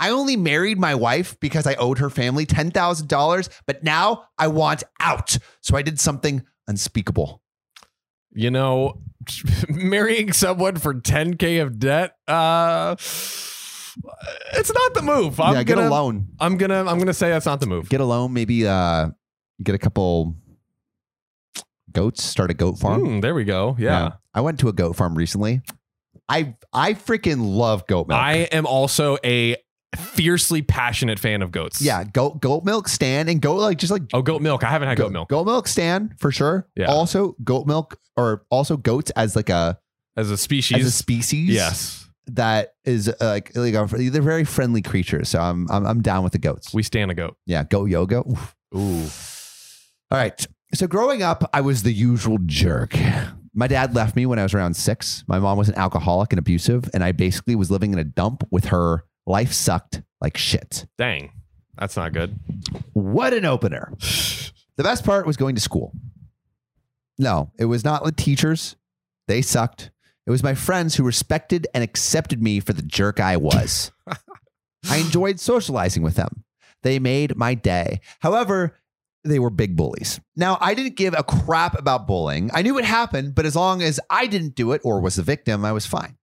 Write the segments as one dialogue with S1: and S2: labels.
S1: I only married my wife because I owed her family $10,000, but now I want out. So I did something unspeakable.
S2: You know, marrying someone for 10k of debt, uh it's not the move. I'm
S1: yeah, get
S2: gonna
S1: a loan.
S2: I'm gonna I'm gonna say that's not the move.
S1: Get a loan, maybe uh get a couple goats, start a goat farm.
S2: Hmm, there we go. Yeah.
S1: I went to a goat farm recently. I I freaking love goat milk.
S2: I am also a fiercely passionate fan of goats.
S1: yeah, goat goat milk stand and goat like just like
S2: Oh, goat milk. I haven't had goat, milk
S1: Goat milk stand for sure.
S2: Yeah.
S1: Also goat milk or also goats as like a
S2: as a species.
S1: as a species.
S2: yes.
S1: That is uh, like like a, they're very friendly creatures. So I'm I'm, I'm down with the goats.
S2: We stand a goat.
S1: yeah, goat yoga. Oof.
S2: Ooh.
S1: All right. So growing up, I was the usual jerk. My dad left me when I was around six. My mom was an alcoholic and abusive, and I basically was living in a dump with her. Life sucked like shit.
S2: Dang. That's not good.
S1: What an opener. The best part was going to school. No, it was not the teachers. They sucked. It was my friends who respected and accepted me for the jerk I was. I enjoyed socializing with them. They made my day. However, they were big bullies. Now, I didn't give a crap about bullying. I knew it happened, but as long as I didn't do it or was the victim, I was fine.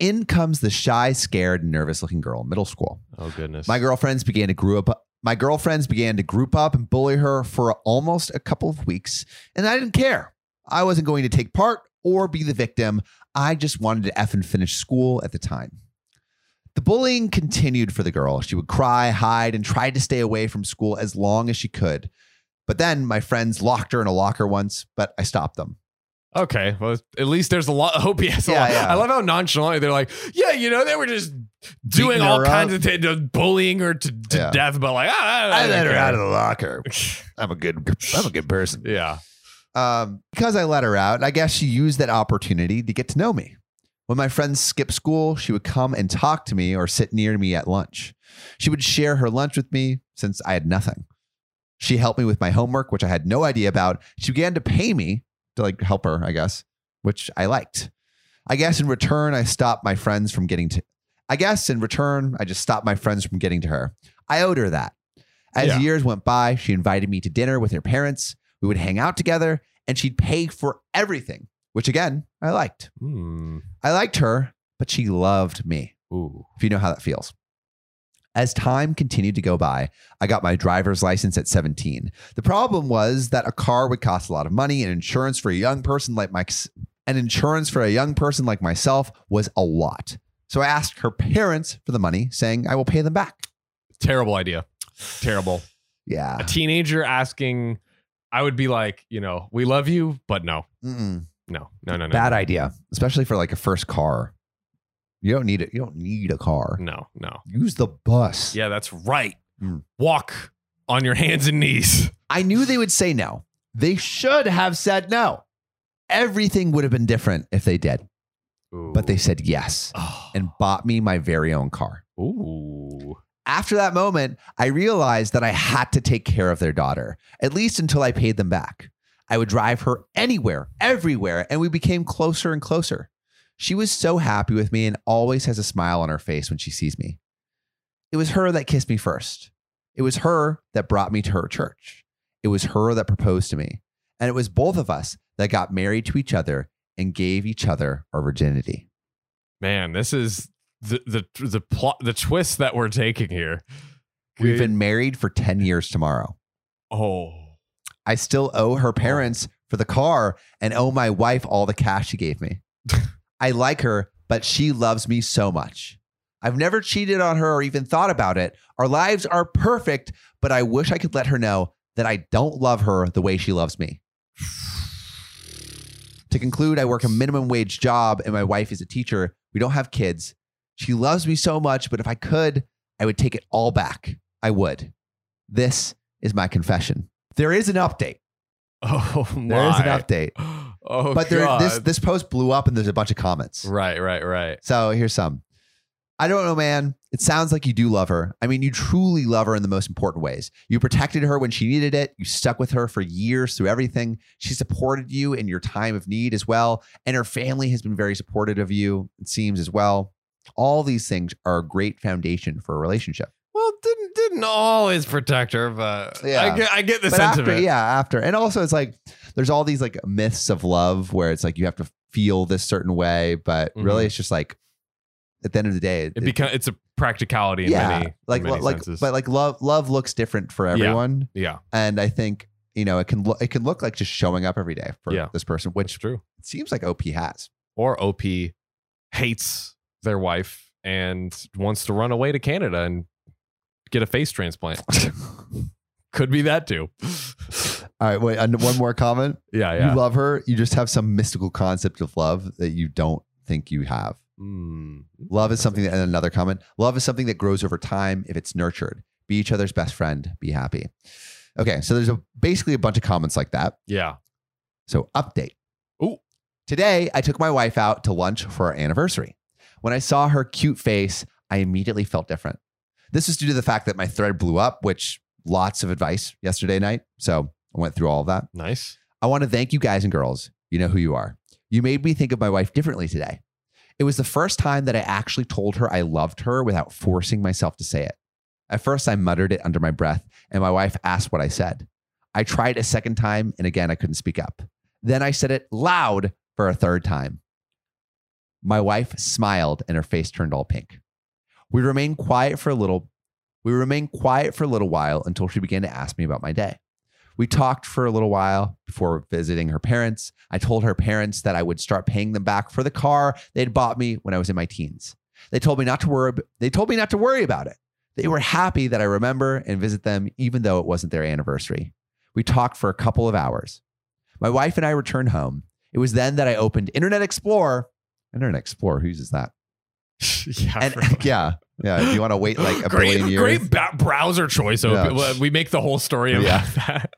S1: In comes the shy, scared, nervous looking girl in middle school.
S2: Oh goodness.
S1: My girlfriends began to group up. My girlfriends began to group up and bully her for almost a couple of weeks, and I didn't care. I wasn't going to take part or be the victim. I just wanted to effing finish school at the time. The bullying continued for the girl. She would cry, hide, and try to stay away from school as long as she could. But then my friends locked her in a locker once, but I stopped them.
S2: Okay, well, at least there's a lot of hope. Yes, a
S1: Yeah,
S2: lot.
S1: yeah.
S2: I love how nonchalant they're like, yeah, you know, they were just doing
S1: Beating
S2: all kinds
S1: up.
S2: of things, just bullying her to, to
S1: Yeah.
S2: death, but like, ah,
S1: I let her out of
S2: of
S1: the locker. I'm a good, I'm a good person.
S2: Yeah.
S1: um, because I let her out, I guess she used that opportunity to get to know me. When my friends skipped school, she would come and talk to me or sit near me at lunch. She would share her lunch with me since I had nothing. She helped me with my homework, which I had no idea about. She began to pay me to like help her, I guess, which I liked. I guess in return, I stopped my friends from getting to. I guess in return, I just stopped my friends from getting to her. I owed her that. As
S2: Yeah.
S1: years went by, she invited me to dinner with her parents. We would hang out together and she'd pay for everything, which again, I liked.
S2: Hmm.
S1: I liked her, but she loved me,
S2: Ooh.
S1: if you know how that feels. As time continued to go by, I got my driver's license at 17. The problem was that a car would cost a lot of money and insurance for a young person like my and insurance for a young person like myself was a lot. So I asked her parents for the money, saying I will pay them back.
S2: Terrible idea. Terrible.
S1: Yeah.
S2: A teenager asking, I would be like, you know, we love you, but no,
S1: Mm-mm.
S2: no, no, no, no.
S1: Bad idea, especially for like a first car. You don't need it. You don't need a car.
S2: No, no.
S1: Use the bus.
S2: Yeah, that's right.
S1: Mm.
S2: Walk on your hands and knees.
S1: I knew they would say no. They should have said no. Everything would have been different if they did, but they said yes
S2: Oh.
S1: and bought me my very own car.
S2: Ooh.
S1: After that moment, I realized that I had to take care of their daughter, at least until I paid them back. I would drive her anywhere, everywhere, and we became closer and closer. She was so happy with me and always has a smile on her face when she sees me. It was her that kissed me first. It was her that brought me to her church. It was her that proposed to me. And it was both of us that got married to each other and gave each other our virginity.
S2: Man, this is the the the plot the twist that we're taking here.
S1: We've been married for 10 years tomorrow.
S2: Oh.
S1: I still owe her parents for the car and owe my wife all the cash she gave me. I like her, but she loves me so much. I've never cheated on her or even thought about it. Our lives are perfect, but I wish I could let her know that I don't love her the way she loves me. To conclude, I work a minimum wage job and my wife is a teacher. We don't have kids. She loves me so much, but if I could, I would take it all back. I would. This is my confession. There is an update.
S2: Oh my.
S1: There is an update.
S2: Oh,
S1: but there, this
S2: God.
S1: this post blew up and there's a bunch of comments.
S2: Right, right, right.
S1: So here's some. I don't know, man. It sounds like you do love her. I mean, you truly love her in the most important ways. You protected her when she needed it. You stuck with her for years through everything. She supported you in your time of need as well. And her family has been very supportive of you, it seems as well. All these things are a great foundation for a relationship.
S2: Well, didn't didn't always protect her, but
S1: Yeah.
S2: I get I get the
S1: but
S2: sense
S1: after,
S2: of it.
S1: yeah, after, and also it's like there's all these like myths of love where it's like you have to feel this certain way, but really
S2: Mhm.
S1: it's just like at the end of the day,
S2: It becomes it's a practicality in
S1: yeah,
S2: many
S1: like
S2: in many
S1: like
S2: senses.
S1: but like love love looks different for everyone,
S2: yeah,
S1: and I think you know it can look it can look like just showing up every day for
S2: Yeah.
S1: this person, which
S2: true.
S1: it seems like OP has.
S2: Or OP hates their wife and wants to run away to Canada and get a face transplant. Could be that too.
S1: All right, wait, and one more comment.
S2: yeah, yeah.
S1: You love her, you just have some mystical concept of love that you don't think you have.
S2: Mm.
S1: Love is something that, and another comment love is something that grows over time if it's nurtured. Be each other's best friend, be happy. Okay, so there's a basically a bunch of comments like that.
S2: Yeah.
S1: So, update.
S2: Ooh.
S1: Today, I took my wife out to lunch for our anniversary. When I saw her cute face, I immediately felt different. This is due to the fact that my thread blew up, which lots of advice yesterday night. So, I went through all of that.
S2: Nice.
S1: I want to thank you guys and girls. You know who you are. You made me think of my wife differently today. It was the first time that I actually told her I loved her without forcing myself to say it. At first, I muttered it under my breath, and my wife asked what I said. I tried a second time, and again, I couldn't speak up. Then I said it loud for a third time. My wife smiled, and her face turned all pink. We remained quiet for a little. We remained quiet for a little while until she began to ask me about my day. We talked for a little while before visiting her parents. I told her parents that I would start paying them back for the car they'd bought me when I was in my teens. They told me not to worry. They told me not to worry about it. They were happy that I remember and visit them, even though it wasn't their anniversary. We talked for a couple of hours. My wife and I returned home. It was then that I opened Internet Explorer. Internet Explorer, who uses that?
S2: yeah.
S1: And yeah, yeah. If you want to wait like a
S2: great,
S1: billion years,
S2: great browser choice. OP.
S1: Yeah.
S2: We make the whole story about
S1: Yeah.
S2: that.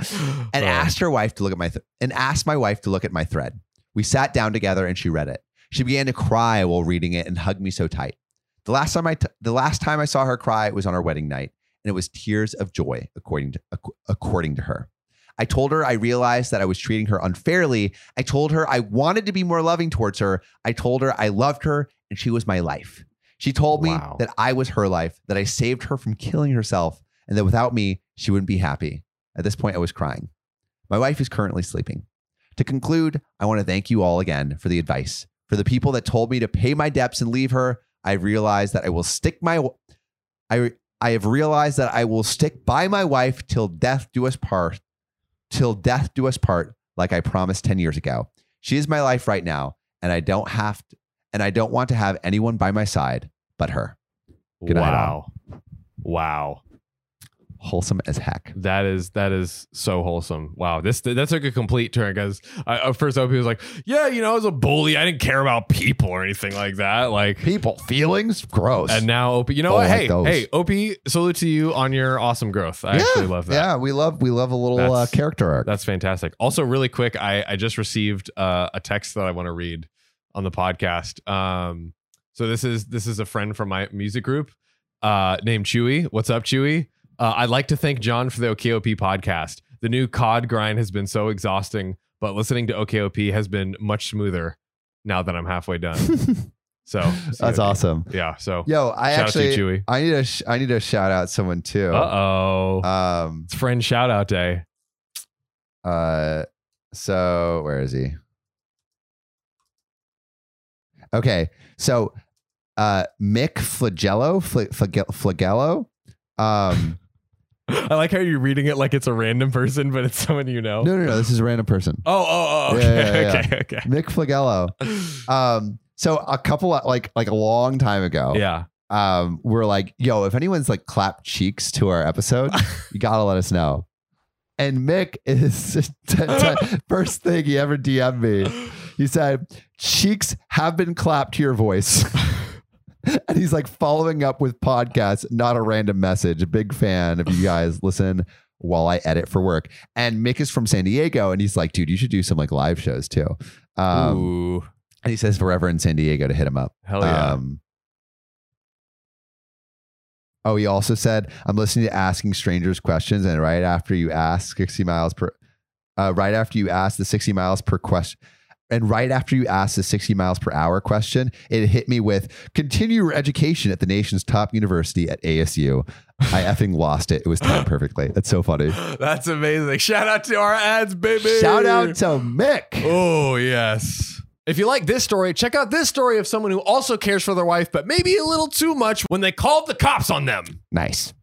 S1: and
S2: Uh,
S1: asked her wife to look at my th- and asked my wife to look at my thread. We sat down together and she read it. She began to cry while reading it and hugged me so tight. The last time I t- the last time I saw her cry was on our wedding night, and it was tears of joy, according to ac- according to her. I told her I realized that I was treating her unfairly. I told her I wanted to be more loving towards her. I told her I loved her and she was my life. She told me
S2: Wow.
S1: that I was her life, that I saved her from killing herself, and that without me, she wouldn't be happy. At this point, I was crying. My wife is currently sleeping. To conclude, I want to thank you all again for the advice. For the people that told me to pay my debts and leave her, I realized that I will stick my I I have realized that I will stick by my wife till death do us part, till death do us part, like I promised 10 years ago. She is my life right now, and I don't have to, and I don't want to have anyone by my side but her. Good night,
S2: wow.
S1: Wholesome as heck.
S2: That is that is so wholesome. Wow, this that took a complete turn because at first OP was like, "Yeah, you know, I was a bully. I didn't care about people or anything like that." Like,
S1: People, feelings, gross.
S2: and now OP, you know what?
S1: Like
S2: Hey,
S1: those.
S2: hey, OP, salute to you on your awesome growth. I actually love that.
S1: Yeah, we love we love a little uh, character arc.
S2: That's fantastic. Also, really quick, I I just received uh, a text that I want to read on the podcast. Um, so this is this is a friend from my music group, uh, named Chewy. What's up, Chewy? Uh, I'd like to thank John for the OKOP podcast. The new COD grind has been so exhausting, but listening to OKOP has been much smoother now that I'm halfway done. So
S1: That's
S2: COD.
S1: awesome.
S2: Yeah. So
S1: Yo, I
S2: shout
S1: actually
S2: out to you, Chewy.
S1: I need to sh- I need to shout out someone too.
S2: Uh oh,
S1: Um
S2: it's friend shout out day.
S1: uh so where is he? Okay. So uh Mick Flagello, Fl- Flagello. Um
S2: I like how you're reading it like it's a random person, but it's someone you know.
S1: no no no, this is a random person.
S2: Oh, oh, oh,
S1: Yeah,
S2: okay,
S1: yeah, yeah.
S2: okay, okay.
S1: Mick Flagello. Um so a couple of, like like a long time ago.
S2: Yeah.
S1: um, we're like, yo, if anyone's like clapped cheeks to our episode, you gotta let us know. And Mick is first thing he ever DM'd me. He said, cheeks have been clapped to your voice. and he's like following up with podcasts, not a random message. A big fan of you guys listen while I edit for work. And Mick is from San Diego, and he's like, dude, you should do some like live shows too. Um,
S2: Ooh.
S1: and he says forever in San Diego to hit him up.
S2: Hell yeah.
S1: Um, oh, he also said, "I'm listening to asking strangers questions, and right after you ask 60 miles per, uh, right after you ask the 60 miles per question, And right after you asked the 60 miles per hour question, it hit me with continue your education at the nation's top university at ASU. I effing lost it. It was timed perfectly. That's so funny.
S2: That's amazing. Shout out to our ads, baby.
S1: Shout out to Mick.
S2: Oh, yes. If you like this story, check out this story of someone who also cares for their wife, but maybe a little too much when they called the cops on them.
S1: Nice.